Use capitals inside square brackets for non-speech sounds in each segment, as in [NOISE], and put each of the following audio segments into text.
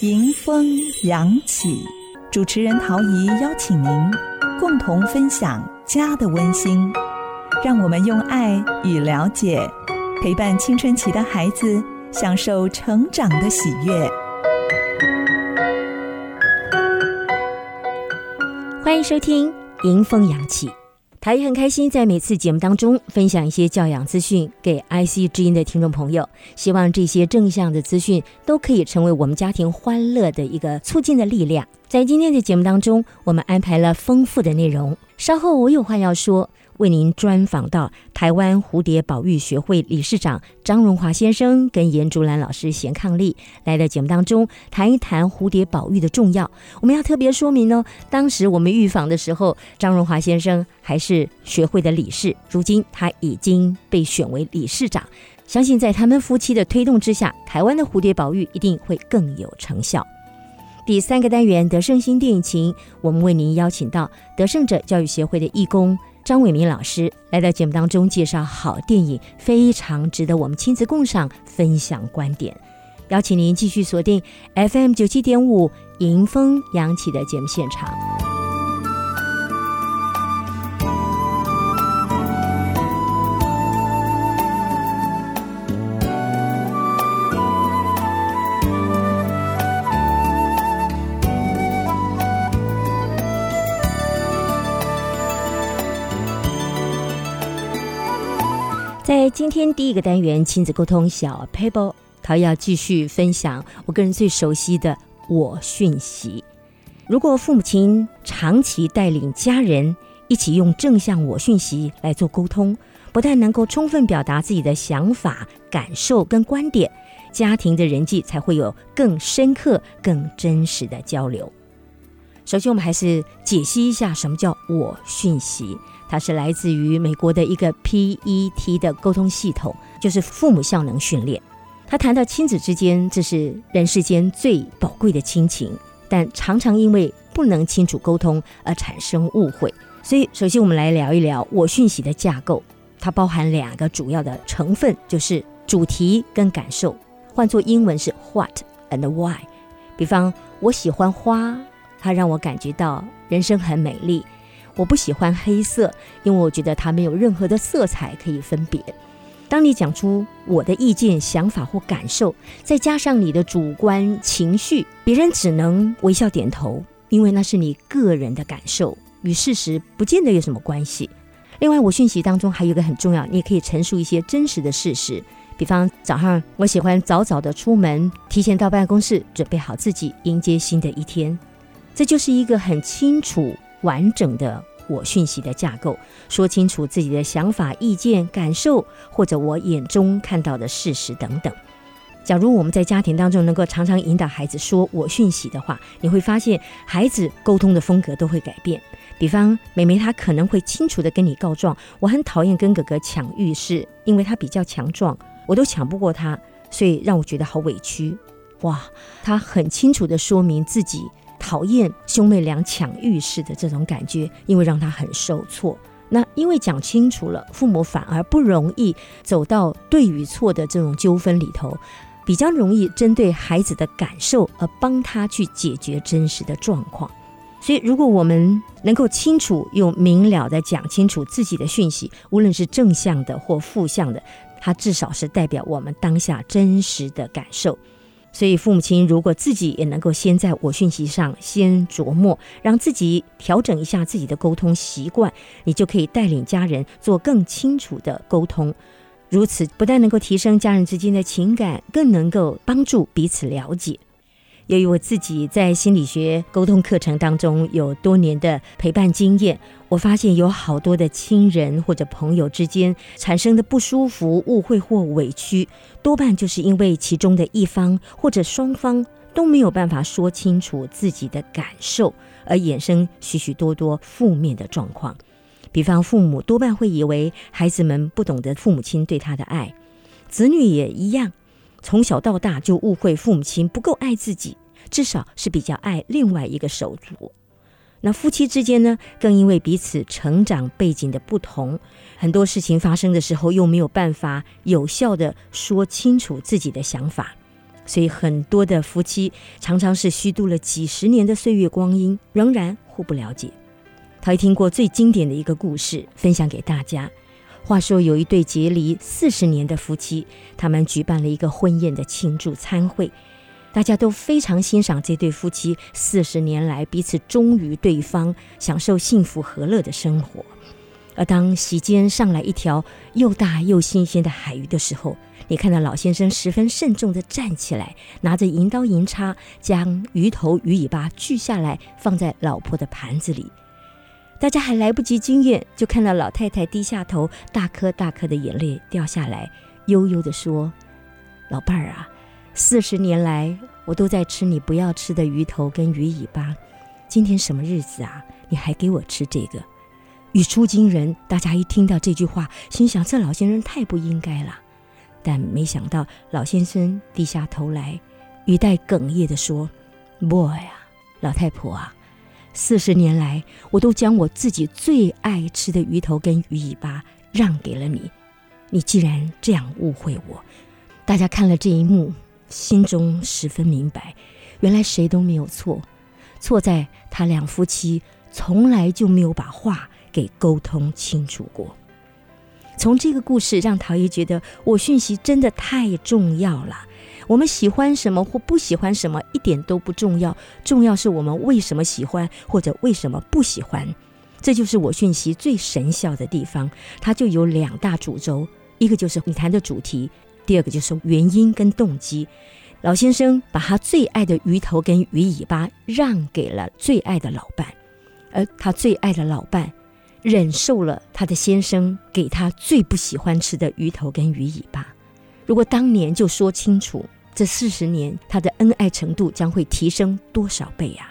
迎风扬起，主持人陶怡邀请您共同分享家的温馨，让我们用爱与了解陪伴青春期的孩子，享受成长的喜悦。欢迎收听《迎风扬起》。也很开心，在每次节目当中分享一些教养资讯给 IC 之音的听众朋友。希望这些正向的资讯都可以成为我们家庭欢乐的一个促进的力量。在今天的节目当中，我们安排了丰富的内容。稍后我有话要说。为您专访到台湾蝴蝶保育学会理事长张荣华先生跟严竹兰老师贤伉俪来到节目当中谈一谈蝴蝶保育的重要。我们要特别说明哦，当时我们预访的时候，张荣华先生还是学会的理事，如今他已经被选为理事长。相信在他们夫妻的推动之下，台湾的蝴蝶保育一定会更有成效。第三个单元德胜新电影情，我们为您邀请到德胜者教育协会的义工。张伟明老师来到节目当中介绍好电影，非常值得我们亲自共赏、分享观点。邀请您继续锁定 FM 九七点五迎风扬起的节目现场。今天第一个单元亲子沟通小 paper，他要继续分享我个人最熟悉的我讯息。如果父母亲长期带领家人一起用正向我讯息来做沟通，不但能够充分表达自己的想法、感受跟观点，家庭的人际才会有更深刻、更真实的交流。首先，我们还是解析一下什么叫我讯息。它是来自于美国的一个 PET 的沟通系统，就是父母效能训练。他谈到亲子之间，这是人世间最宝贵的亲情，但常常因为不能清楚沟通而产生误会。所以，首先我们来聊一聊我讯息的架构。它包含两个主要的成分，就是主题跟感受。换作英文是 What and Why。比方，我喜欢花，它让我感觉到人生很美丽。我不喜欢黑色，因为我觉得它没有任何的色彩可以分别。当你讲出我的意见、想法或感受，再加上你的主观情绪，别人只能微笑点头，因为那是你个人的感受，与事实不见得有什么关系。另外，我讯息当中还有一个很重要，你也可以陈述一些真实的事实，比方早上我喜欢早早的出门，提前到办公室，准备好自己迎接新的一天。这就是一个很清楚。完整的我讯息的架构，说清楚自己的想法、意见、感受，或者我眼中看到的事实等等。假如我们在家庭当中能够常常引导孩子说我讯息的话，你会发现孩子沟通的风格都会改变。比方，妹妹她可能会清楚的跟你告状：“我很讨厌跟哥哥抢浴室，因为他比较强壮，我都抢不过他，所以让我觉得好委屈。”哇，她很清楚的说明自己。讨厌兄妹俩抢浴室的这种感觉，因为让他很受挫。那因为讲清楚了，父母反而不容易走到对与错的这种纠纷里头，比较容易针对孩子的感受而帮他去解决真实的状况。所以，如果我们能够清楚又明了的讲清楚自己的讯息，无论是正向的或负向的，它至少是代表我们当下真实的感受。所以，父母亲如果自己也能够先在我讯息上先琢磨，让自己调整一下自己的沟通习惯，你就可以带领家人做更清楚的沟通。如此不但能够提升家人之间的情感，更能够帮助彼此了解。由于我自己在心理学沟通课程当中有多年的陪伴经验，我发现有好多的亲人或者朋友之间产生的不舒服、误会或委屈，多半就是因为其中的一方或者双方都没有办法说清楚自己的感受，而衍生许许多多负面的状况。比方，父母多半会以为孩子们不懂得父母亲对他的爱，子女也一样。从小到大就误会父母亲不够爱自己，至少是比较爱另外一个手足。那夫妻之间呢，更因为彼此成长背景的不同，很多事情发生的时候又没有办法有效的说清楚自己的想法，所以很多的夫妻常常是虚度了几十年的岁月光阴，仍然互不了解。他听过最经典的一个故事，分享给大家。话说有一对结离四十年的夫妻，他们举办了一个婚宴的庆祝餐会，大家都非常欣赏这对夫妻四十年来彼此忠于对方、享受幸福和乐的生活。而当席间上来一条又大又新鲜的海鱼的时候，你看到老先生十分慎重地站起来，拿着银刀银叉，将鱼头鱼尾巴锯下来，放在老婆的盘子里。大家还来不及惊艳，就看到老太太低下头，大颗大颗的眼泪掉下来，悠悠地说：“老伴儿啊，四十年来我都在吃你不要吃的鱼头跟鱼尾巴，今天什么日子啊？你还给我吃这个？”语出惊人，大家一听到这句话，心想这老先生太不应该了。但没想到老先生低下头来，语带哽咽地说：“boy 啊，老太婆啊，四十年来我都将我自己最爱吃的鱼头跟鱼尾巴让给了你，你既然这样误会我，大家看了这一幕，心中十分明白，原来谁都没有错，错在他两夫妻从来就没有把话。”给沟通清楚过。从这个故事让陶爷觉得，我讯息真的太重要了。我们喜欢什么或不喜欢什么，一点都不重要，重要是我们为什么喜欢或者为什么不喜欢。这就是我讯息最神效的地方。它就有两大主轴，一个就是你谈的主题，第二个就是原因跟动机。老先生把他最爱的鱼头跟鱼尾巴让给了最爱的老伴，而他最爱的老伴。忍受了他的先生给他最不喜欢吃的鱼头跟鱼尾巴。如果当年就说清楚，这四十年他的恩爱程度将会提升多少倍呀？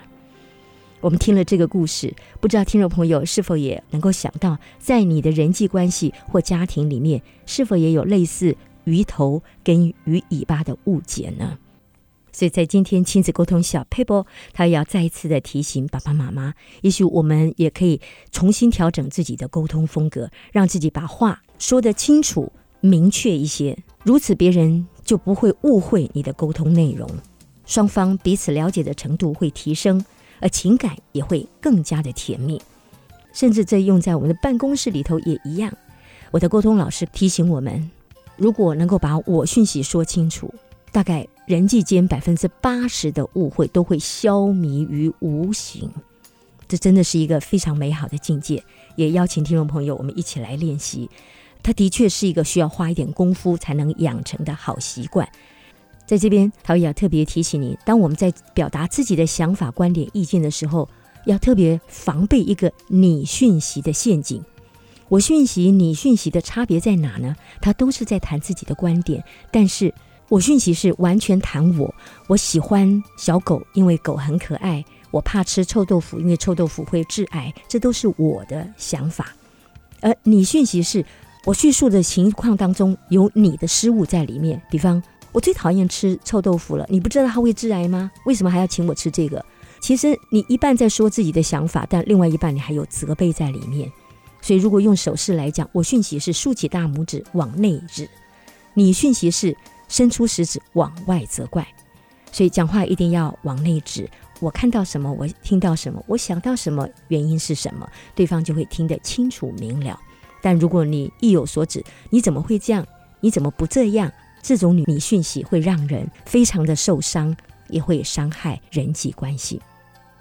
我们听了这个故事，不知道听众朋友是否也能够想到，在你的人际关系或家庭里面，是否也有类似鱼头跟鱼尾巴的误解呢？所以在今天亲子沟通小 paper，他要再一次的提醒爸爸妈妈，也许我们也可以重新调整自己的沟通风格，让自己把话说得清楚、明确一些，如此别人就不会误会你的沟通内容，双方彼此了解的程度会提升，而情感也会更加的甜蜜。甚至这用在我们的办公室里头也一样。我的沟通老师提醒我们，如果能够把我讯息说清楚。大概人际间百分之八十的误会都会消弭于无形，这真的是一个非常美好的境界。也邀请听众朋友，我们一起来练习。它的确是一个需要花一点功夫才能养成的好习惯。在这边，陶也要特别提醒你：当我们在表达自己的想法、观点、意见的时候，要特别防备一个你讯息的陷阱。我讯息、你讯息的差别在哪呢？他都是在谈自己的观点，但是。我讯息是完全谈我，我喜欢小狗，因为狗很可爱；我怕吃臭豆腐，因为臭豆腐会致癌。这都是我的想法。而你讯息是我叙述的情况当中有你的失误在里面。比方，我最讨厌吃臭豆腐了，你不知道它会致癌吗？为什么还要请我吃这个？其实你一半在说自己的想法，但另外一半你还有责备在里面。所以，如果用手势来讲，我讯息是竖起大拇指往内指，你讯息是。伸出食指往外责怪，所以讲话一定要往内指。我看到什么，我听到什么，我想到什么，原因是什么，对方就会听得清楚明了。但如果你意有所指，你怎么会这样？你怎么不这样？这种你讯息会让人非常的受伤，也会伤害人际关系。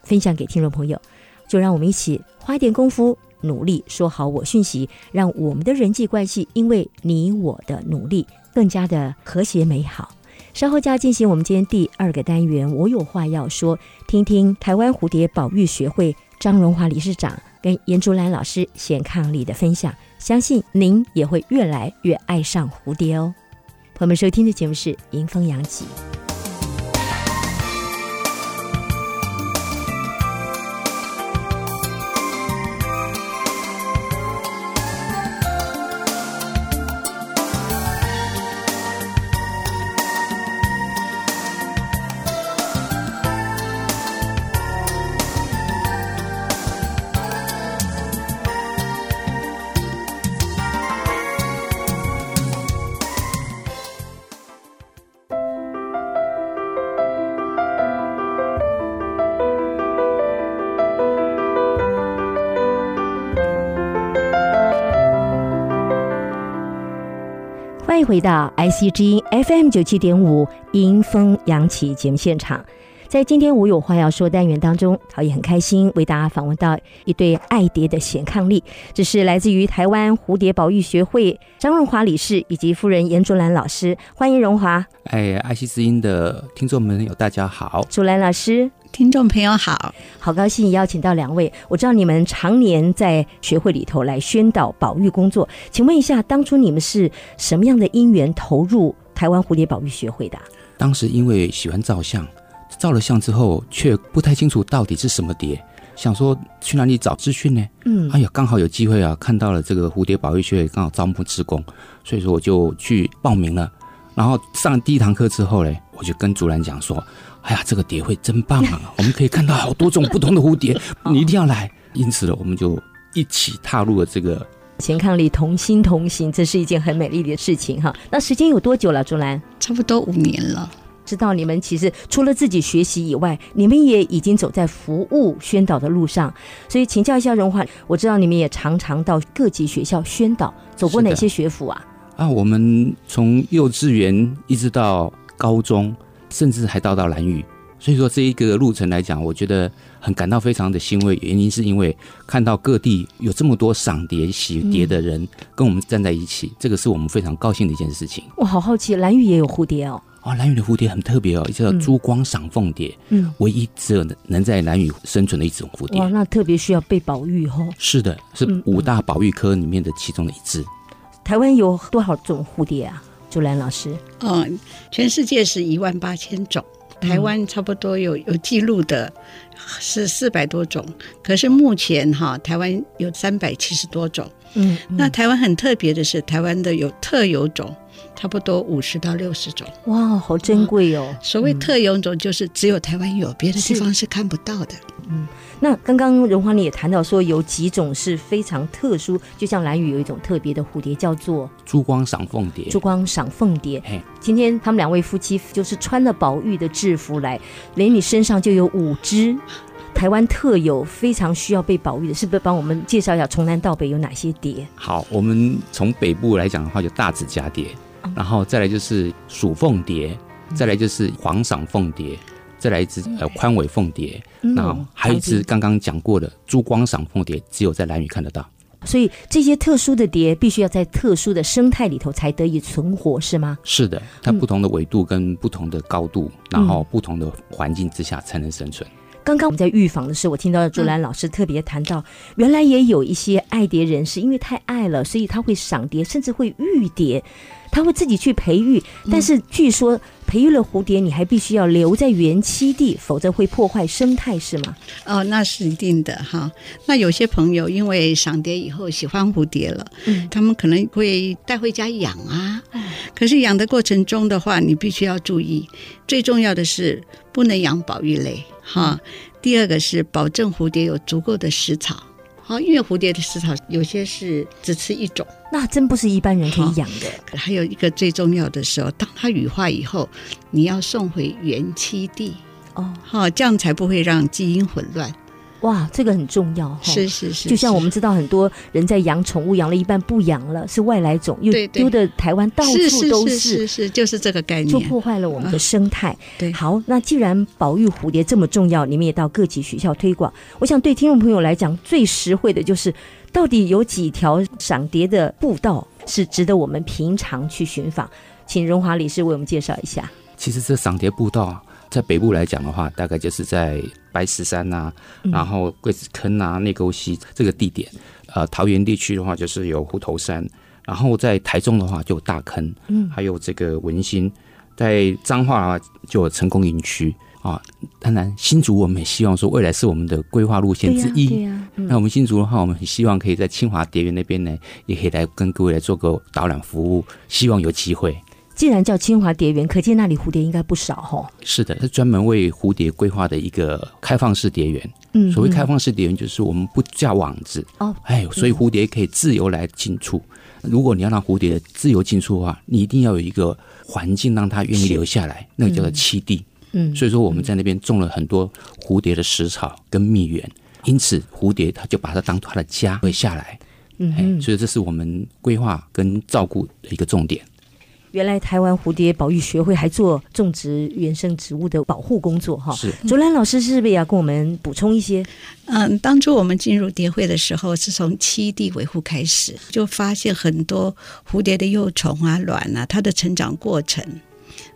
分享给听众朋友，就让我们一起花一点功夫，努力说好我讯息，让我们的人际关系因为你我的努力。更加的和谐美好。稍后就要进行我们今天第二个单元，我有话要说，听听台湾蝴蝶保育学会张荣华理事长跟严竹兰老师显抗力的分享，相信您也会越来越爱上蝴蝶哦。朋友们，收听的节目是《迎风扬起》。回到 ICG FM 九七点五迎风扬起节目现场。在今天我有话要说单元当中，陶也很开心为大家访问到一对爱蝶的显抗力，这是来自于台湾蝴蝶保育学会张荣华理事以及夫人严竹兰老师，欢迎荣华。哎，爱惜之音的听众朋友，大家好，竹兰老师，听众朋友好，好高兴邀请到两位。我知道你们常年在学会里头来宣导保育工作，请问一下，当初你们是什么样的因缘投入台湾蝴蝶保育学会的？当时因为喜欢照相。照了相之后，却不太清楚到底是什么蝶，想说去哪里找资讯呢？嗯，哎呀，刚好有机会啊，看到了这个蝴蝶保育学会刚好招募职工，所以说我就去报名了。然后上第一堂课之后嘞，我就跟竹兰讲说：“哎呀，这个蝶会真棒啊！我们可以看到好多种不同的蝴蝶，[LAUGHS] 你一定要来。”因此呢，我们就一起踏入了这个前抗力同心同行，这是一件很美丽的事情哈。那时间有多久了，竹兰？差不多五年了。知道你们其实除了自己学习以外，你们也已经走在服务宣导的路上。所以请教一下荣华，我知道你们也常常到各级学校宣导，走过哪些学府啊？啊，我们从幼稚园一直到高中，甚至还到到蓝屿。所以说这一个路程来讲，我觉得很感到非常的欣慰。原因是因为看到各地有这么多赏蝶、喜蝶的人跟我们站在一起，这个是我们非常高兴的一件事情。我好好奇，蓝屿也有蝴蝶哦。啊，蓝屿的蝴蝶很特别哦，叫珠光赏凤蝶，嗯，唯一只有能在蓝屿生存的一种蝴蝶。哇，那特别需要被保育哦。是的，是五大保育科里面的其中的一只。台湾有多少种蝴蝶啊？朱兰老师，嗯，全世界是一万八千种，台湾差不多有有记录的是四百多种，可是目前哈，台湾有三百七十多种。嗯，那台湾很特别的是，台湾的有特有种。差不多五十到六十种，哇，好珍贵哦！所谓特有种，就是只有台湾有，别的地方是看不到的。嗯，那刚刚荣华你也谈到说，有几种是非常特殊，就像蓝屿有一种特别的蝴蝶，叫做珠光赏凤蝶。珠光赏凤蝶，今天他们两位夫妻就是穿了宝玉的制服来，连你身上就有五只台湾特有、非常需要被保育的，是不是？帮我们介绍一下，从南到北有哪些蝶？好，我们从北部来讲的话，就大指甲蝶。然后再来就是鼠凤蝶，再来就是黄赏凤蝶，再来一只呃宽尾凤蝶，然后还有一只刚刚讲过的珠光赏凤蝶，只有在蓝屿看得到。所以这些特殊的蝶必须要在特殊的生态里头才得以存活，是吗？是的，它不同的纬度跟不同的高度，然后不同的环境之下才能生存。刚刚我们在预防的时候，我听到朱兰老师特别谈到，原来也有一些爱蝶人士，因为太爱了，所以他会赏蝶，甚至会育蝶。他会自己去培育，但是据说培育了蝴蝶，你还必须要留在原栖地，否则会破坏生态，是吗？哦，那是一定的哈。那有些朋友因为赏蝶以后喜欢蝴蝶了，嗯，他们可能会带回家养啊。可是养的过程中的话，你必须要注意，最重要的是不能养保育类哈。第二个是保证蝴蝶有足够的食草。好，因为蝴蝶的食草有些是只吃一种，那真不是一般人可以养的。还有一个最重要的时候，当它羽化以后，你要送回原栖地哦，好，这样才不会让基因混乱。哇，这个很重要哈！是是是，就像我们知道很多人在养宠物，养了一半不养了，是外来种，又丢的台湾到处都是，是是，就是这个概念，就破坏了我们的生态。对，好，那既然保育蝴蝶这么重要，你们也到各级学校推广。我想对听众朋友来讲，最实惠的就是，到底有几条赏蝶的步道是值得我们平常去寻访？请荣华理事为我们介绍一下。其实这赏蝶步道。在北部来讲的话，大概就是在白石山呐，然后桂子坑啊、内沟溪这个地点。呃，桃园地区的话，就是有虎头山；然后在台中的话，就有大坑，嗯，还有这个文心。在彰化就有成功营区啊。当然，新竹我们也希望说，未来是我们的规划路线之一。那我们新竹的话，我们很希望可以在清华蝶园那边呢，也可以来跟各位来做个导览服务。希望有机会。既然叫清华蝶园，可见那里蝴蝶应该不少哈。是的，是专门为蝴蝶规划的一个开放式蝶园。嗯，所谓开放式蝶园，就是我们不架网子哦，哎，所以蝴蝶可以自由来进出。如果你要让蝴蝶自由进出的话，你一定要有一个环境让它愿意留下来，那个叫做栖地。嗯，所以说我们在那边种了很多蝴蝶的食草跟蜜源，因此蝴蝶它就把它当它的家会下来。嗯，所以这是我们规划跟照顾的一个重点。原来台湾蝴蝶保育学会还做种植原生植物的保护工作哈。是竹兰老师是不是也要跟我们补充一些？嗯，当初我们进入蝶会的时候，是从栖地维护开始，就发现很多蝴蝶的幼虫啊、卵啊，它的成长过程。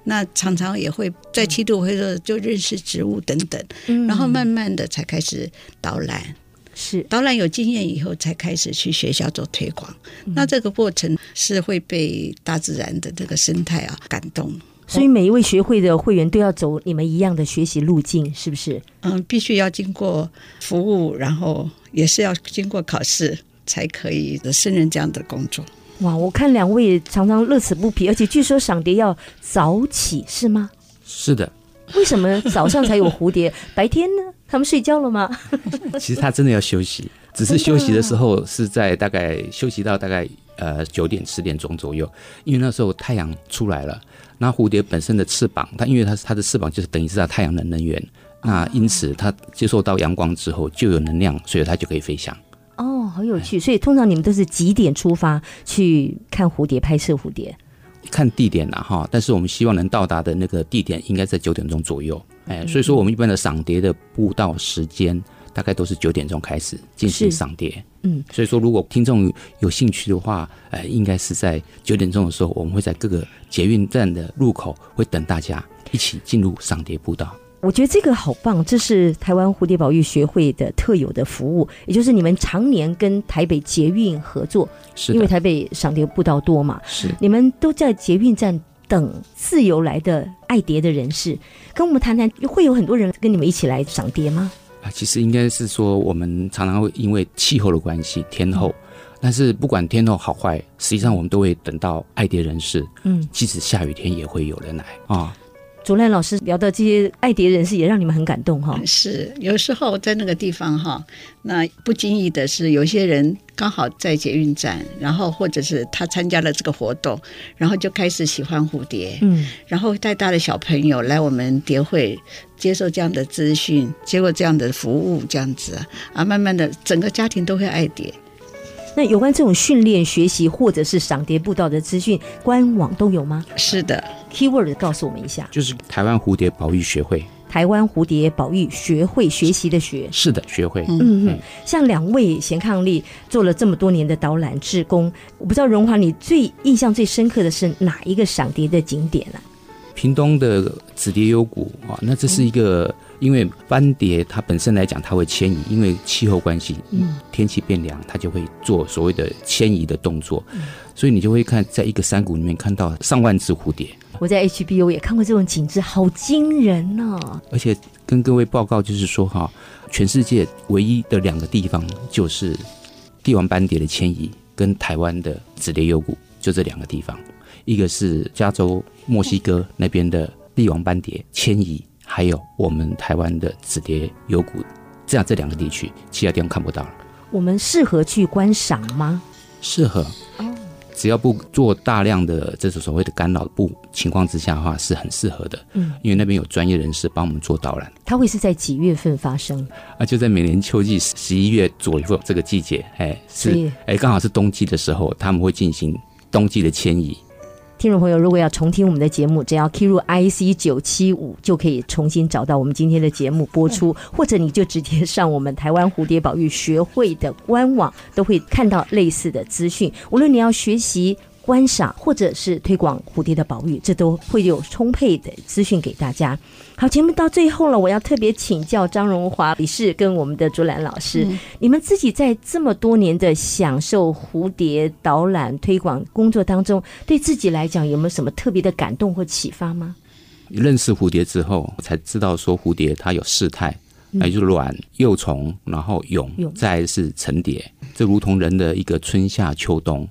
那常常也会在七地维护就认识植物等等，嗯然后慢慢的才开始导览。是导览有经验以后，才开始去学校做推广。那这个过程是会被大自然的这个生态啊感动。所以每一位学会的会员都要走你们一样的学习路径，是不是？嗯，必须要经过服务，然后也是要经过考试，才可以胜任这样的工作。哇，我看两位常常乐此不疲，而且据说赏蝶要早起，是吗？是的，为什么早上才有蝴蝶？[LAUGHS] 白天呢？他们睡觉了吗？[LAUGHS] 其实他真的要休息，只是休息的时候是在大概休息到大概呃九点十点钟左右，因为那时候太阳出来了。那蝴蝶本身的翅膀，它因为它它的翅膀就是等于是它太阳的能源，那因此它接受到阳光之后就有能量，所以它就可以飞翔。哦，好有趣。所以通常你们都是几点出发去看蝴蝶、拍摄蝴蝶？看地点了哈，但是我们希望能到达的那个地点应该在九点钟左右，哎，所以说我们一般的赏蝶的步道时间大概都是九点钟开始进行赏蝶，嗯，所以说如果听众有兴趣的话，呃，应该是在九点钟的时候，我们会在各个捷运站的入口会等大家一起进入赏蝶步道。我觉得这个好棒，这是台湾蝴蝶保育学会的特有的服务，也就是你们常年跟台北捷运合作，是，因为台北赏蝶步道多嘛，是你们都在捷运站等自由来的爱蝶的人士，跟我们谈谈，会有很多人跟你们一起来赏蝶吗？啊，其实应该是说我们常常会因为气候的关系，天候。但是不管天候好坏，实际上我们都会等到爱蝶人士，嗯，即使下雨天也会有人来啊。竹兰老师聊的这些爱蝶人士，也让你们很感动哈。是，有时候在那个地方哈，那不经意的是，有些人刚好在捷运站，然后或者是他参加了这个活动，然后就开始喜欢蝴蝶，嗯，然后带大的小朋友来我们蝶会接受这样的资讯，接受这样的服务，这样子啊，啊，慢慢的整个家庭都会爱蝶。那有关这种训练、学习或者是赏蝶步道的资讯，官网都有吗？是的，？Keyword 告诉我们一下，就是台湾蝴蝶保育学会，台湾蝴蝶保育学会学习的学。是的，学会。嗯嗯，像两位贤伉俪做了这么多年的导览志工，我不知道荣华你最印象最深刻的是哪一个赏蝶的景点啊？屏东的紫蝶幽谷啊，那这是一个，因为斑蝶它本身来讲，它会迁移，因为气候关系，嗯，天气变凉，它就会做所谓的迁移的动作，所以你就会看在一个山谷里面看到上万只蝴蝶，我在 HBO 也看过这种景致，好惊人哦！而且跟各位报告就是说哈，全世界唯一的两个地方就是帝王斑蝶的迁移跟台湾的紫蝶幽谷，就这两个地方，一个是加州、墨西哥那边的帝王斑蝶迁移，还有我们台湾的紫蝶幽谷，这样这两个地区，其他地方看不到了。我们适合去观赏吗？适合哦，只要不做大量的这种所谓的干扰不情况之下的话，是很适合的。嗯，因为那边有专业人士帮我们做导览。它会是在几月份发生？啊，就在每年秋季十一月左右这个季节，哎，是哎，刚好是冬季的时候，他们会进行冬季的迁移。听众朋友，如果要重听我们的节目，只要 key 入 IC 九七五就可以重新找到我们今天的节目播出，或者你就直接上我们台湾蝴蝶保育学会的官网，都会看到类似的资讯。无论你要学习。观赏或者是推广蝴蝶的保育，这都会有充沛的资讯给大家。好，节目到最后了，我要特别请教张荣华理事跟我们的竹兰老师，你们自己在这么多年的享受蝴蝶导览推广工作当中，对自己来讲有没有什么特别的感动或启发吗？认识蝴蝶之后，才知道说蝴蝶它有四态，那、就是卵、幼虫，然后蛹蛹，再是成蝶。这如同人的一个春夏秋冬。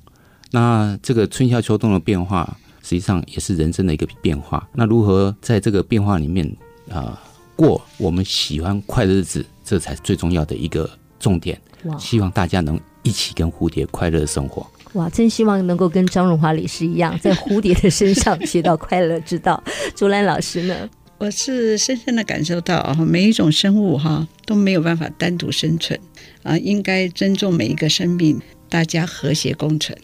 那这个春夏秋冬的变化，实际上也是人生的一个变化。那如何在这个变化里面啊、呃过我们喜欢快乐日子，这才是最重要的一个重点。哇希望大家能一起跟蝴蝶快乐生活。哇，真希望能够跟张荣华理事一样，在蝴蝶的身上学到快乐之道。[LAUGHS] 竹兰老师呢？我是深深的感受到啊，每一种生物哈都没有办法单独生存啊，应该尊重每一个生命，大家和谐共存。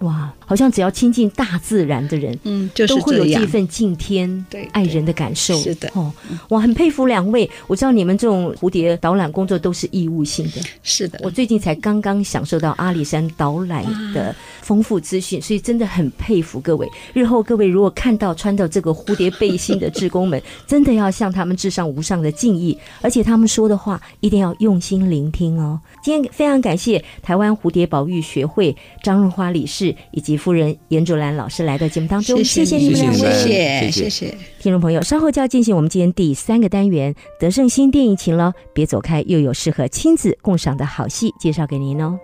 哇，好像只要亲近大自然的人，嗯，就是都会有这份敬天对爱人的感受。是的哦，我很佩服两位。我知道你们这种蝴蝶导览工作都是义务性的。是的，我最近才刚刚享受到阿里山导览的丰富资讯，所以真的很佩服各位。日后各位如果看到穿到这个蝴蝶背心的志工们，[LAUGHS] 真的要向他们致上无上的敬意，而且他们说的话一定要用心聆听哦。今天非常感谢台湾蝴蝶保育学会张润花理事以及夫人严竹兰老师来到节目当中，谢谢你们两谢位。谢谢谢谢谢谢。听众朋友，稍后就要进行我们今天第三个单元——德胜新电影情了，别走开，又有适合亲子共赏的好戏介绍给您哦。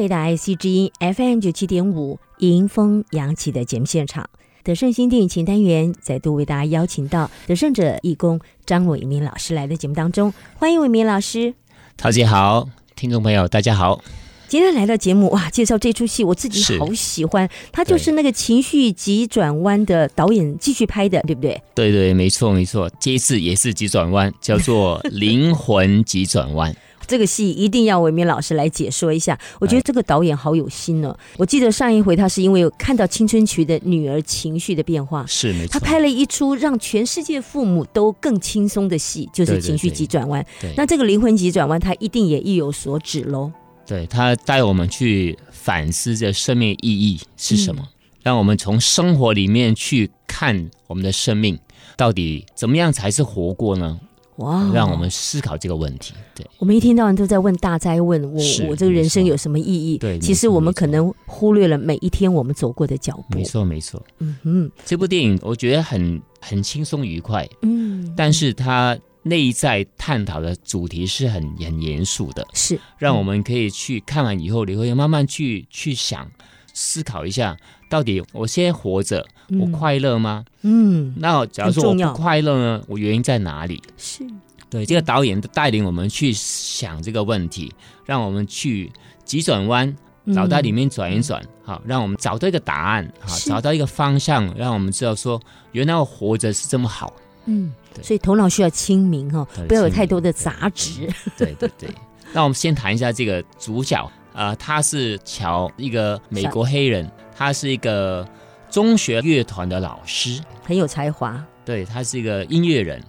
回到 IC 之音 FM 九七点五迎风扬起的节目现场。德胜新电影情单元再度为大家邀请到德胜者义工张伟明老师来的节目当中，欢迎伟明老师。陶姐好，听众朋友大家好。今天来到节目哇，介绍这出戏，我自己好喜欢，它就是那个情绪急转弯的导演继续拍的，对不对？对对，没错没错，这一次也是急转弯，叫做灵魂急转弯。这个戏一定要伟明老师来解说一下。我觉得这个导演好有心哦。我记得上一回他是因为有看到青春期的女儿情绪的变化，是没错。他拍了一出让全世界父母都更轻松的戏，就是情绪急转弯。对那这个灵魂急转弯，他一定也意有所指喽。对他带我们去反思这生命意义是什么，让我们从生活里面去看我们的生命到底怎么样才是活过呢？哇，让我们思考这个问题。对，我们一天到晚都在问大灾问，我我这个人生有什么意义？对其实我们可能忽略了每一天我们走过的脚步。没，错没错。嗯嗯，这部电影我觉得很很轻松愉快，嗯，但是它内在探讨的主题是很很严肃的。是让我们可以去看完以后，你会慢慢去去想、思考一下，到底我现在活着，我嗯快乐吗？嗯，那假如说我不快乐呢，我原因在哪里？是对，这个导演带领我们去想这个问题，让我们去急转弯，脑袋里面转一转，好，让我们找到一个答案，好，是找到一个方向，让我们知道说，原来我活着是这么好。嗯，对所以头脑需要清明哈、不要有太多的杂质。对对对，[LAUGHS] 那我们先谈一下这个主角，呃，他是乔，一个美国黑人，他是一个中学乐团的老师，很有才华。对他是一个音乐人，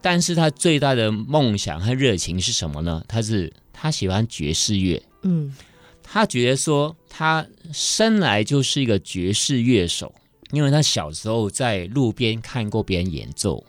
但是他最大的梦想和热情是什么呢？他是他喜欢爵士乐，嗯他觉得说他生来就是一个爵士乐手，因为他小时候在路边看过别人演奏，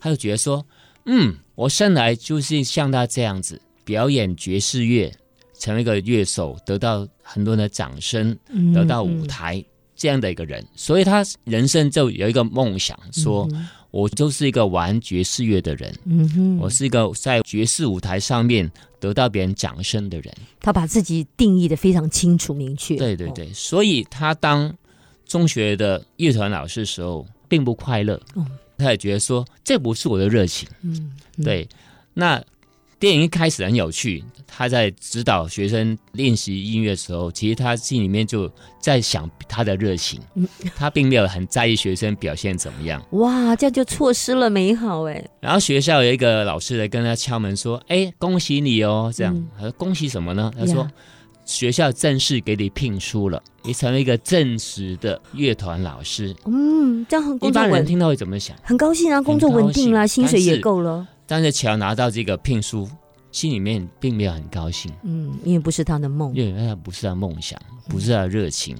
他就觉得说，嗯，我生来就是像他这样子表演爵士乐，成为一个乐手，得到很多人的掌声，嗯得到舞台。这样的一个人，所以他人生就有一个梦想，说、我就是一个玩爵士乐的人，嗯哼，我是一个在爵士舞台上面得到别人掌声的人。他把自己定义的非常清楚明确。哦，对对对，所以他当中学的乐团老师的时候，并不快乐。嗯他也觉得说这不是我的热情。嗯，嗯，对，那电影一开始很有趣，他在指导学生练习音乐的时候，其实他心里面就在想他的热情，嗯他并没有很在意学生表现怎么样。[LAUGHS] 哇，这样就错失了美好哎。然后学校有一个老师来跟他敲门说：“哎，恭喜你哦！”这样，嗯他说：“恭喜什么呢？”他说呀：“学校正式给你聘书了，你成为一个正式的乐团老师。嗯，这样很一般人听到会怎么想？很高兴啊，工作稳定啦，薪水也够了。但是乔拿到这个聘书，心里面并没有很高兴，嗯，因为不是他的梦，因为他不是他梦想，不是他的热情。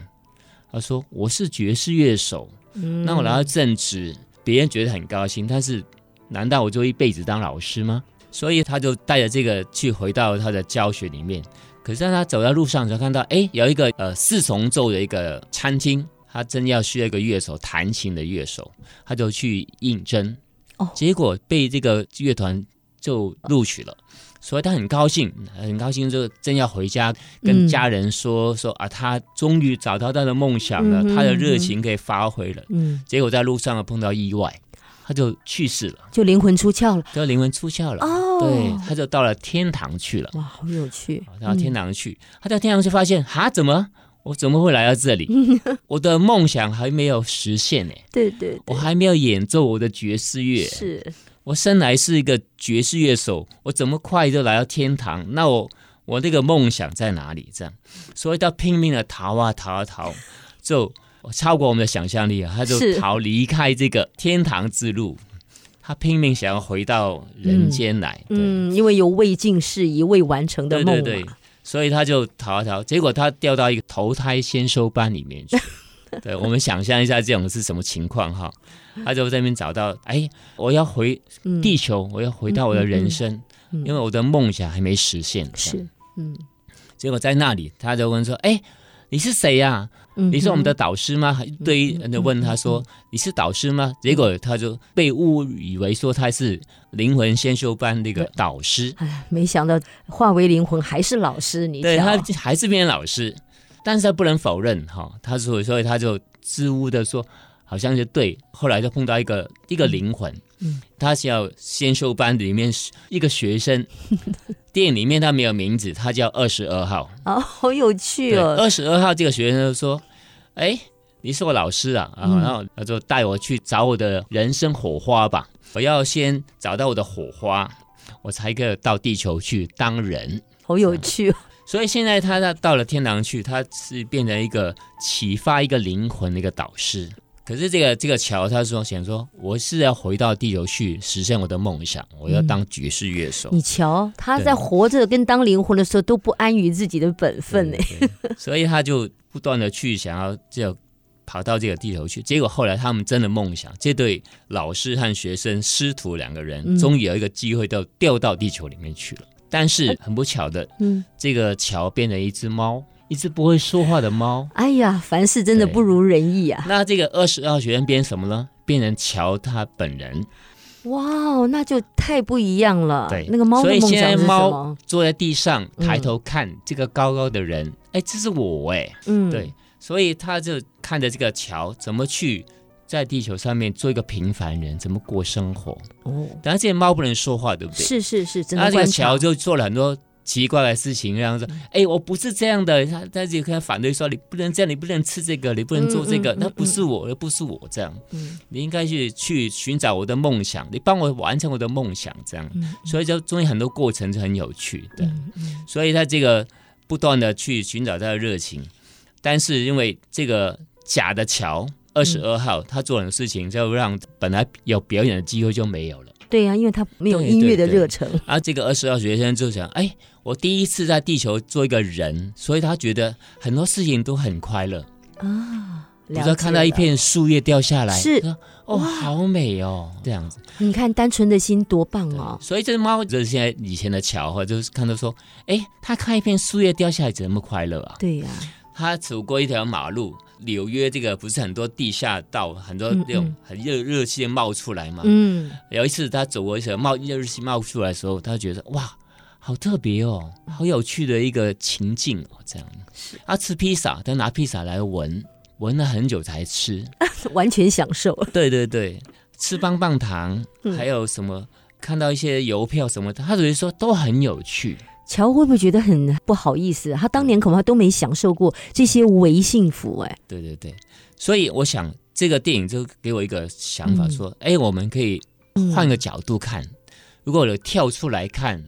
他说：“我是爵士乐手，嗯那我来到正职，别人觉得很高兴，但是难道我就一辈子当老师吗？”所以他就带着这个去回到他的教学里面。可是当他走在路上的时候，看到哎有一个呃四重奏的一个餐厅，他真要需要一个乐手弹琴的乐手，他就去应征，哦结果被这个乐团就录取了。所以他很高兴，很高兴，就正要回家跟嗯家人说、说啊，他终于找到他的梦想了，嗯他的热情可以发挥了。嗯，结果在路上碰到意外，他就去世了，就灵魂出窍了。就灵魂出窍了。哦，对，他就到了天堂去了。哇，好有趣啊，到天堂去，他到天堂去发现，哈，怎么我怎么会来到这里？[LAUGHS] 我的梦想还没有实现呢，对对我还没有演奏我的爵士乐。是，我生来是一个爵士乐手，我怎么快就来到天堂？那我我那个梦想在哪里？这样，所以他拼命的逃啊逃啊逃，就超过我们的想象力啊，他就逃离开这个天堂之路，他拼命想要回到人间来。对嗯，因为有未尽事宜、未完成的梦对对对嘛，所以他就逃啊逃，结果他掉到一个投胎先修班里面去。[LAUGHS] 对，我们想象一下这种是什么情况哈？他就在那边找到，哎，我要回嗯地球，我要回到我的人生，嗯嗯因为我的梦想还没实现。是，嗯结果在那里，他就问说：“哎，你是谁呀、嗯，你是我们的导师吗？”还对于人就问他说：“你是导师吗？”结果他就被误以为说他是灵魂先修班那个导师，哎，没想到化为灵魂还是老师，你对他还是变老师，但是他不能否认哈，他所以所以他就支吾的说，好像就对。后来就碰到一个一个灵魂，嗯他叫先修班里面一个学生，[LAUGHS] 电影里面他没有名字，他叫二十二号。啊，好有趣，哦，二十二号这个学生就说：“哎，你是我老师啊，啊嗯然后他就带我去找我的人生火花吧。我要先找到我的火花，我才可以到地球去当人。”好有趣哦，所以现在他到到了天堂去，他是变成一个启发一个灵魂的一个导师。可是这个这个乔他说想说，我是要回到地球去实现我的梦想，我要当爵士乐手。你瞧，他在活着跟当灵魂的时候都不安于自己的本分呢。[LAUGHS] 所以他就不断的去想要就跑到这个地球去。结果后来他们真的梦想，这对老师和学生师徒两个人，嗯终于有一个机会到掉到地球里面去了。但是很不巧的，嗯，这个乔变成一只猫，一只不会说话的猫。哎呀，凡事真的不如人意啊！那这个二十二学生变什么呢？变成乔他本人，哇哦，那就太不一样了。对那个猫的所以现在猫？坐在地上嗯抬头看这个高高的人，哎、这是我哎、嗯，对，所以他就看着这个桥怎么去在地球上面做一个平凡人，怎么过生活。哦，但是，这些猫不能说话，对不对？是是是，真那这个的观察乔就做了很多奇怪的事情，然后说：“哎、我不是这样的。”他他就跟他反对说：“你不能这样，你不能吃这个，你不能做这个，嗯嗯嗯那不是我，那不是我这样。嗯你应该去去寻找我的梦想，你帮我完成我的梦想，这样。嗯所以就中间很多过程是很有趣的。所以他这个不断的去寻找他的热情，但是因为这个假的桥二十二号，他做的事情就让本来有表演的机会就没有了。对呀、因为他没有音乐的对对热忱。而这个二十二学生就想，哎，我第一次在地球做一个人，所以他觉得很多事情都很快乐。啊，比如说看到一片树叶掉下来，是说哦，好美哦，这样子。你看单纯的心多棒哦！所以这只猫就是现在以前的乔哈，就是看到说，哎，他看一片树叶掉下来，怎么快乐啊？对呀、他走过一条马路，纽约这个不是很多地下道，很多嗯那种嗯很热热气冒出来嘛。嗯，有一次他走过一条冒热气冒出来的时候，他觉得哇，好特别哦，好有趣的一个情境哦，这样。啊吃披萨，他拿披萨来闻，闻了很久才吃。[LAUGHS] 完全享受。对对对，吃棒棒糖，嗯还有什么？看到一些邮票什么的，他只是说都很有趣。乔会不会觉得很不好意思？他当年恐怕都没享受过这些微幸福哎。对对对，所以我想这个电影就给我一个想法，嗯说，哎、我们可以嗯换个角度看，如果有跳出来看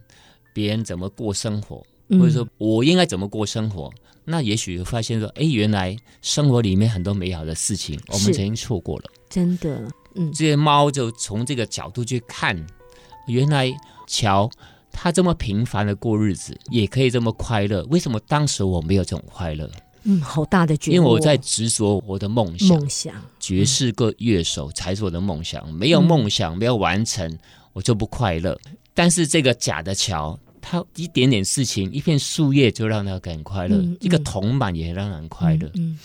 别人怎么过生活，嗯或者说我应该怎么过生活，那也许会发现说，哎，原来生活里面很多美好的事情，我们曾经错过了。真的，嗯这些猫就从这个角度去看，原来乔他这么平凡的过日子，也可以这么快乐，为什么当时我没有这种快乐？嗯，好大的觉悟，因为我在执着我的梦想，梦想爵士个乐手才是我的梦想，没有梦想，没有完成，我就不快乐。但是这个假的桥，它一点点事情，一片树叶就让他很快乐，嗯一个铜板也让人快乐。嗯，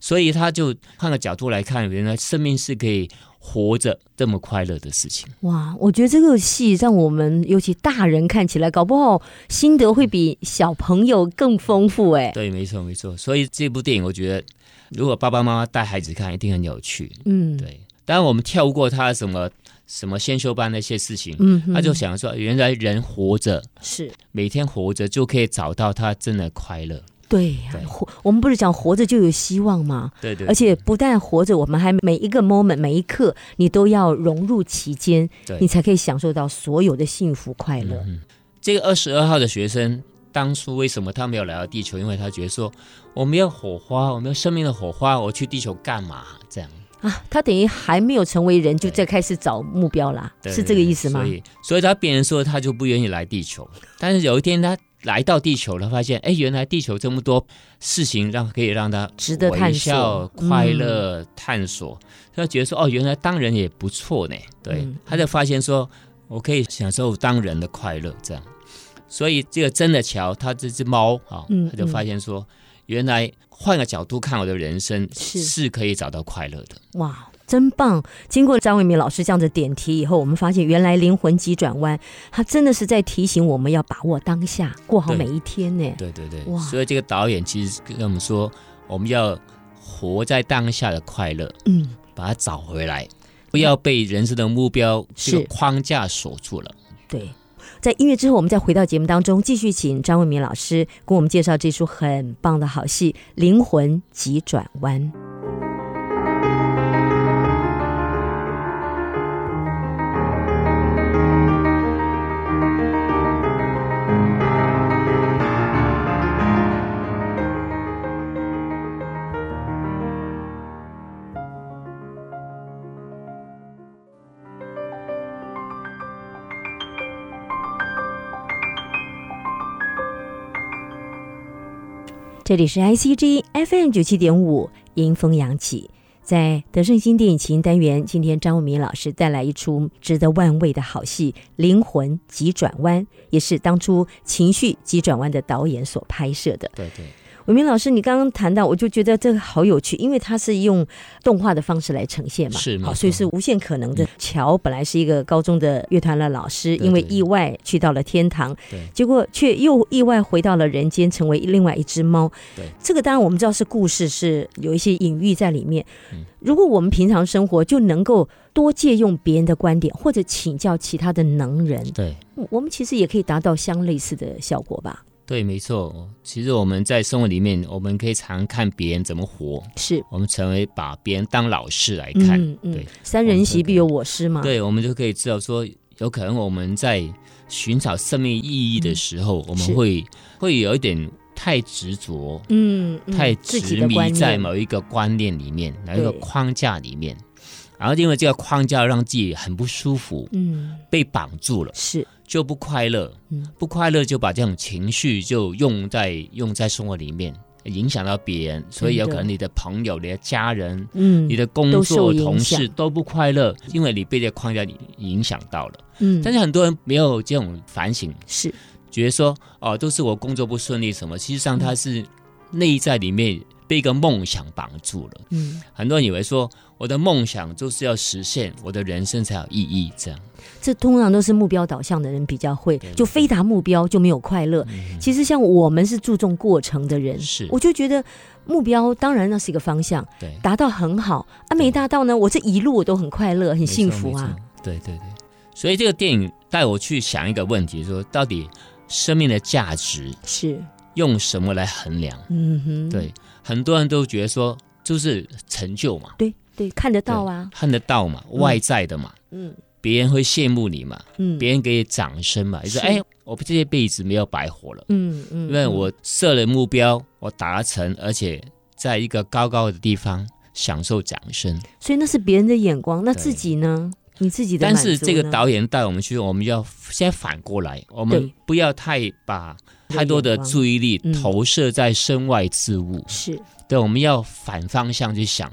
所以他就换个角度来看，原来生命是可以活着这么快乐的事情。哇，我觉得这个戏让我们尤其大人看起来，搞不好心得会比小朋友更丰富哎。对，没错，没错。所以这部电影，我觉得如果爸爸妈妈带孩子看，一定很有趣。嗯，对，当然我们跳过他什么什么先修班那些事情，嗯，他就想说，原来人活着，是每天活着就可以找到他真的快乐。对呀对，活我们不是讲活着就有希望吗？对对，而且不但活着，我们还每一个 moment 每一刻，你都要融入其间，对你才可以享受到所有的幸福快乐。嗯这个二十二号的学生，当初为什么他没有来到地球？因为他觉得说，我没有火花，我没有生命的火花，我去地球干嘛？这样啊，他等于还没有成为人，就对在开始找目标啦，是这个意思吗所？以，所以他别人说他就不愿意来地球，但是有一天他来到地球了，发现哎，原来地球这么多事情让可以让他值得探笑索嗯快乐、探索，他就觉得说哦，原来当人也不错呢。对，嗯他就发现说我可以享受当人的快乐，这样。所以这个真的乔，他这只猫啊，嗯他就发现说，原来换个角度看我的人生是是可以找到快乐的。哇，真棒！经过张伟民老师这样的点题以后，我们发现原来灵魂急转弯，他真的是在提醒我们要把握当下，过好每一天呢。对对对哇，所以这个导演其实跟我们说，我们要活在当下的快乐，嗯，把它找回来，不要被人生的目标这个是框架锁住了。对。在音乐之后，我们再回到节目当中，继续请张伟民老师给我们介绍这出很棒的好戏《灵魂急转弯》。这里是 ICG FM 九七点五，迎风扬起。在德胜新电影情单元，今天张伟民老师带来一出值得万味的好戏《灵魂急转弯》，也是当初《情绪急转弯》的导演所拍摄的。对对，伟明老师，你刚刚谈到，我就觉得这个好有趣，因为它是用动画的方式来呈现嘛，是没错所以是无限可能的。乔本来是一个高中的乐团的老师，因为意外去到了天堂，对结果却又意外回到了人间，成为另外一只猫。对，这个当然我们知道是故事，是有一些隐喻在里面。嗯如果我们平常生活就能够多借用别人的观点，或者请教其他的能人，对我们其实也可以达到相类似的效果吧？对，没错。其实我们在生活里面，我们可以常看别人怎么活，是。我们成为把别人当老师来看。嗯嗯对，三人席必有我师嘛。对，我们就可以知道说，有可能我们在寻找生命意义的时候，我们会会有一点太执着，嗯，嗯太执迷在某一个观念里面，某一个框架里面，然后因为这个框架让自己很不舒服，嗯被绑住了，是就不快乐，嗯。不快乐就把这种情绪就用在用在生活里面，影响到别人，所以有可能你的朋友、你的家人、嗯你的工作同事都不快乐，因为你被这个框架影响到了。嗯。但是很多人没有这种反省，是。觉得说哦，都是我工作不顺利什么，其实上他是内在里面被一个梦想绑住了。嗯，很多人以为说我的梦想就是要实现，我的人生才有意义，这样。这通常都是目标导向的人比较会，就非达目标就没有快乐。嗯。其实像我们是注重过程的人，是。我就觉得目标当然那是一个方向，对，达到很好啊，没达到呢，我这一路我都很快乐，很幸福啊。对对对，所以这个电影带我去想一个问题：说到底生命的价值是，用什么来衡量？嗯哼，对，很多人都觉得说就是成就嘛，对对，看得到啊，看得到嘛，嗯。外在的嘛，嗯。别人会羡慕你嘛，嗯，别人给你掌声嘛，你说哎，我这辈子没有白活了，嗯嗯，因为嗯我设了目标，我达成，而且在一个高高的地方享受掌声。所以那是别人的眼光，那自己呢？你自己的但是这个导演带我们去，我们要先反过来，我们不要太把太多的注意力嗯。投射在身外之物，是。对，我们要反方向去想，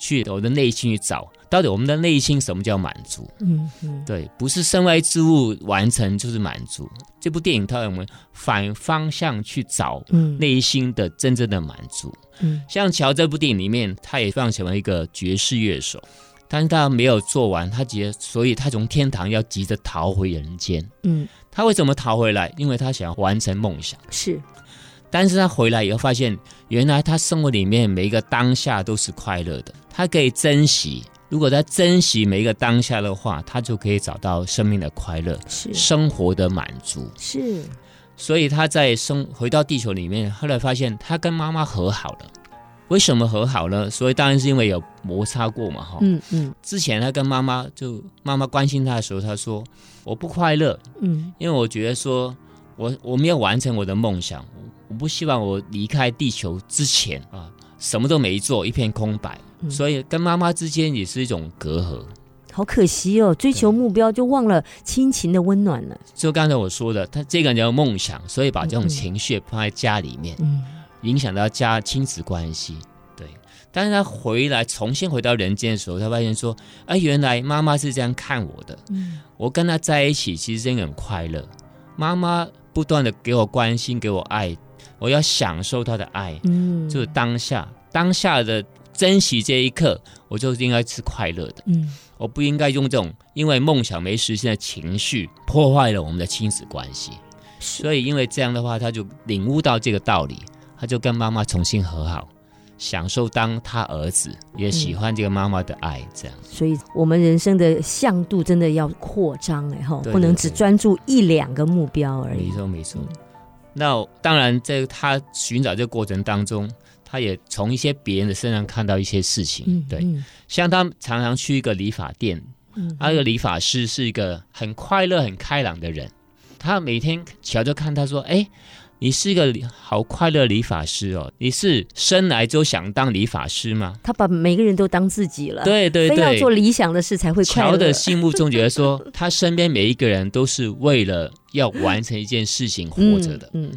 去我的内心去找，到底我们的内心什么叫满足？嗯嗯对，不是身外之物完成就是满足。这部电影它让我们反方向去找嗯内心的真正的满足。嗯像乔这部电影里面，他也放成为一个爵士乐手，但是他没有做完，他急，所以他从天堂要急着逃回人间。嗯他为什么逃回来？因为他想要完成梦想。是但是他回来以后发现，原来他生活里面每一个当下都是快乐的，他可以珍惜。如果他珍惜每一个当下的话，他就可以找到生命的快乐，是生活的满足。是所以他在生回到地球里面，后来发现他跟妈妈和好了。为什么和好呢？所以当然是因为有摩擦过嘛，哈。嗯嗯之前他跟妈妈就妈妈关心他的时候，他说我不快乐，嗯因为我觉得说我我没有完成我的梦想，我我不希望我离开地球之前啊什么都没做，一片空白，嗯所以跟妈妈之间也是一种隔阂。好可惜哦，追求目标就忘了亲情的温暖了。就刚才我说的，他这个人有梦想，所以把这种情绪放在家里面，嗯影响到家亲子关系。对，但是他回来重新回到人间的时候，他发现说，哎，原来妈妈是这样看我的，嗯我跟他在一起其实真的很快乐。妈妈不断的给我关心，给我爱，我要享受他的爱，嗯就是当下当下的珍惜这一刻，我就应该是快乐的。嗯我不应该用这种因为梦想没实现的情绪破坏了我们的亲子关系。所以因为这样的话，他就领悟到这个道理，他就跟妈妈重新和好，享受当他儿子，也喜欢这个妈妈的爱，这样。所以我们人生的向度真的要扩张哎哈，不能只专注一两个目标而已没。错，没错。那当然，在他寻找这个过程当中，他也从一些别人的身上看到一些事情。嗯，对，嗯像他常常去一个理发店，嗯那个理发师是一个很快乐、很开朗的人。他每天瞧着看他说：“哎，你是一个好快乐的理发师哦，你是生来就想当理发师吗他把每个人都当自己？”了，对对非要做。理想的事才会快乐。乔的心目中觉得说，[LAUGHS] 他身边每一个人都是为了要完成一件事情活着的。嗯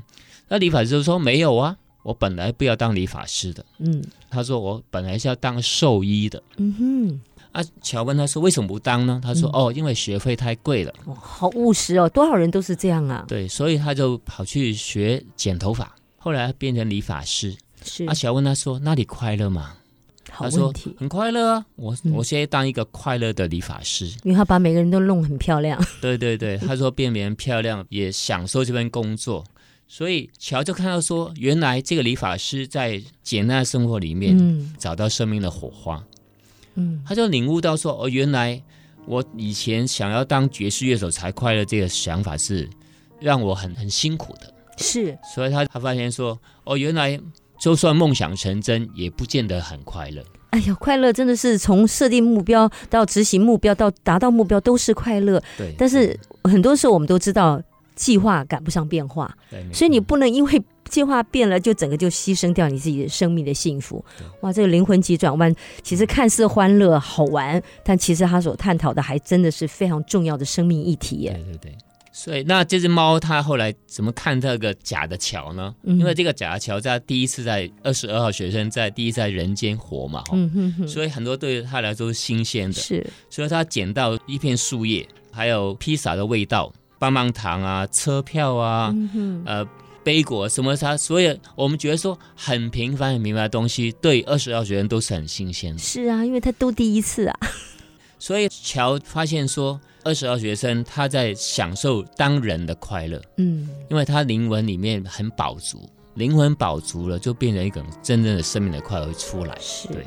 那理发师就说：“没有啊，我本来不要当理发师的。嗯”他说：“我本来是要当兽医的。嗯哼，”啊，乔问他说：“为什么不当呢？”他说：“嗯哦，因为学费太贵了。”哇好务实哦，多少人都是这样啊。对，所以他就跑去学剪头发，后来变成理发师。是啊，乔问他说：“那你快乐吗他说？”，很快乐啊，我、嗯我现在当一个快乐的理发师。因为他把每个人都弄很漂亮。[LAUGHS] [LAUGHS] 对对对，他说变别人漂亮，也享受这份工作。所以乔就看到说，原来这个理发师在简单的生活里面嗯找到生命的火花，嗯他就领悟到说：“哦，原来我以前想要当爵士乐手才快乐，这个想法是让我很很辛苦的。”是所以他他发现说，哦，原来就算梦想成真，也不见得很快乐。哎呀，快乐真的是从设定目标到执行目标到达到目标都是快乐，对，但是很多时候我们都知道计划赶不上变化，对，所以你不能因为计划变了，就整个就牺牲掉你自己的生命的幸福。哇，这个灵魂急转弯，其实看似欢乐好玩，但其实他所探讨的还真的是非常重要的生命议题耶。对对对。所以那这只猫它后来怎么看这个假的桥呢？嗯因为这个假的桥在第一次在二十二号学生在第一次在人间活嘛，哈嗯哼哼，所以很多对他来说是新鲜的。是所以他捡到一片树叶，还有披萨的味道、棒棒糖啊、车票啊、嗯，呃杯果什么它，所以我们觉得说很平凡、很平凡的东西，对二十二学生都是很新鲜的。是啊，因为他都第一次啊。所以乔发现说，二十二学生他在享受当人的快乐，嗯，因为他灵魂里面很饱足，灵魂饱足了，就变成一种真正的生命的快乐出来。是对，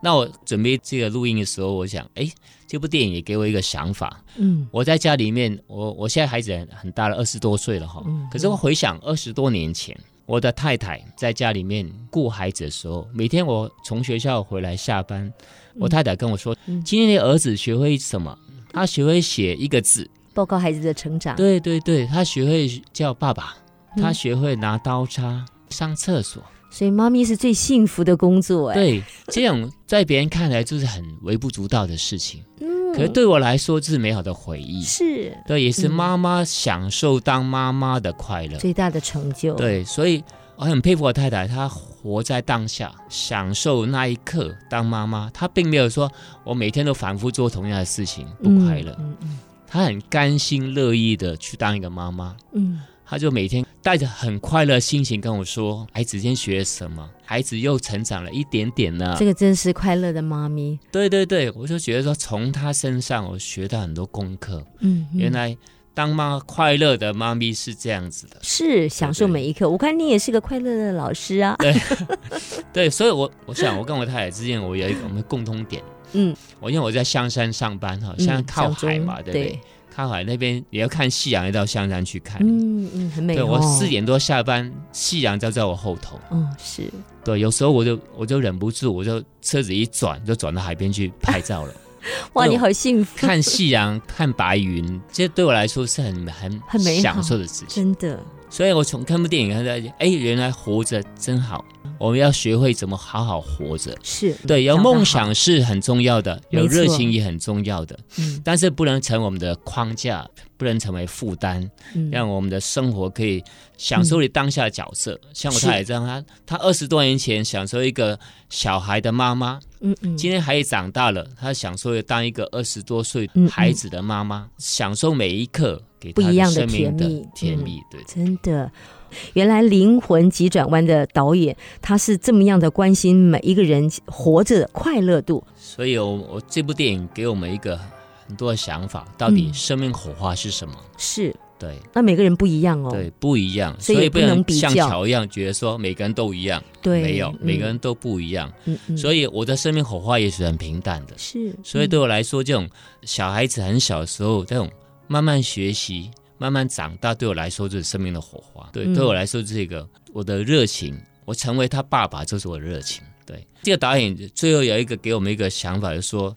那我准备这个录音的时候，我想，哎，这部电影也给我一个想法。嗯我在家里面，我我现在孩子很很大了，二十多岁了哈。嗯可是我回想二十多年前，我的太太在家里面顾孩子的时候，每天我从学校回来下班，我太太跟我说，嗯今天的儿子学会什么？他学会写一个字，报告孩子的成长。对对对，他学会叫爸爸，嗯他学会拿刀叉。上厕所，所以妈咪是最幸福的工作哎。对这种在别人看来就是很微不足道的事情，嗯，可是对我来说，这是美好的回忆，是对，也是嗯妈妈享受当妈妈的快乐。最大的成就。，对，所以我很佩服我太太，她活在当下，享受那一刻当妈妈。她并没有说我每天都反复做同样的事情不快乐，嗯嗯她很甘心乐意的去当一个妈妈。嗯她就每天带着很快乐的心情跟我说：“孩子今天学了什么？孩子又成长了一点点呢。这个真是快乐的妈咪。对对对，我就觉得说，从他身上我学到很多功课。嗯，嗯原来当妈快乐的妈咪是这样子的。是享受每一刻。我看你也是个快乐的老师啊。对，[LAUGHS] 对所以我我想，我跟我太太之间，我有一个我们共通点。嗯，我因为我在香山上班哈，嗯香山靠海嘛，对不对？靠海那边也要看夕阳，要到香山去看。嗯嗯，很美、哦。对我四。点多下班，夕阳就在我后头。嗯，是对，有时候我就我就忍不住，我就车子一转，就转到海边去拍照了。[LAUGHS] 哇，你好幸福，看夕阳，看白云，这对我来说是很很很享受的事情。真的所以我从看部电影看到，哎，原来活着真好。我们要学会怎么好好活着。是对，有梦想是很重要的，有热情也很重要的，嗯。但是不能成我们的框架，不能成为负担，嗯让我们的生活可以享受你当下的角色。像我太太这样，她她二十多年前享受一个小孩的妈妈，嗯嗯，今天孩子长大了，她享受当一个二十多岁孩子的妈妈，享受每一刻给她不一样的生命甜蜜，对。真的。原来灵魂急转弯的导演，他是这么样的关心每一个人活着的快乐度。所以我我这部电影给我们一个很多的想法，到底嗯生命火花是什么？是，对。那每个人不一样哦。对，不一样，所以不不能像能比较乔一样觉得说每个人都一样，对，没有，嗯每个人都不一样。嗯嗯，所以我的生命火花也是很平淡的。是，所以对嗯我来说，这种小孩子很小的时候，这种慢慢学习、慢慢长大，对我来说就是生命的火花。对，嗯对我来说，这个我的热情，我成为他爸爸就是我的热情。对，这个导演最后有一个给我们一个想法，就是说。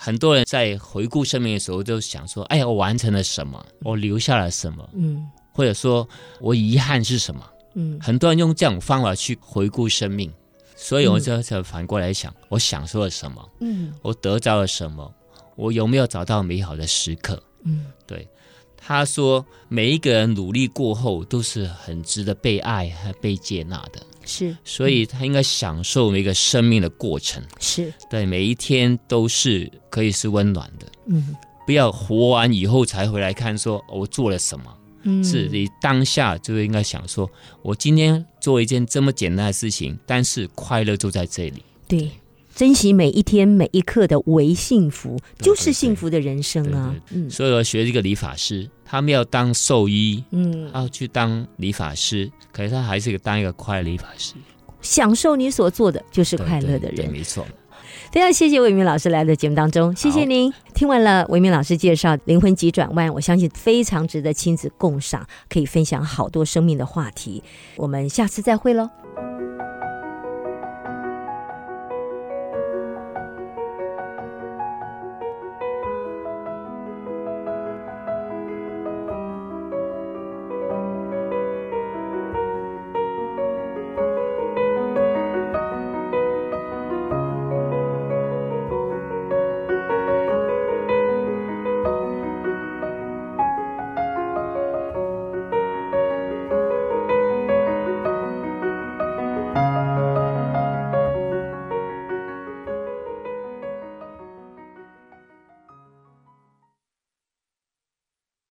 很多人在回顾生命的时候，都想说：“哎呀，我完成了什么？我留下了什么？嗯或者说我遗憾是什么？”嗯很多人用这种方法去回顾生命，所以我就就反过来想，我享受了什么？嗯我得到了什么？我有没有找到美好的时刻？嗯，对他说，每一个人努力过后都是很值得被爱和被接纳的，是所以他应该享受每个生命的过程。是，对，每一天都是可以是温暖的，嗯不要活完以后才回来看说我做了什么。嗯，是你当下就应该想说，我今天做一件这么简单的事情，但是快乐就在这里。对。珍惜每一天每一刻的微幸福，就是幸福的人生啊！嗯所以我学这个理发师，他们要当兽医，嗯，要去当理发师，可是他还是个当一个快乐理发师，享受你所做的就是快乐的对对人。没错。非常谢谢魏明老师来的节目当中，谢谢您。听完了魏明老师介绍《灵魂急转弯》，我相信非常值得亲子共赏，可以分享好多生命的话题。我们下次再会喽。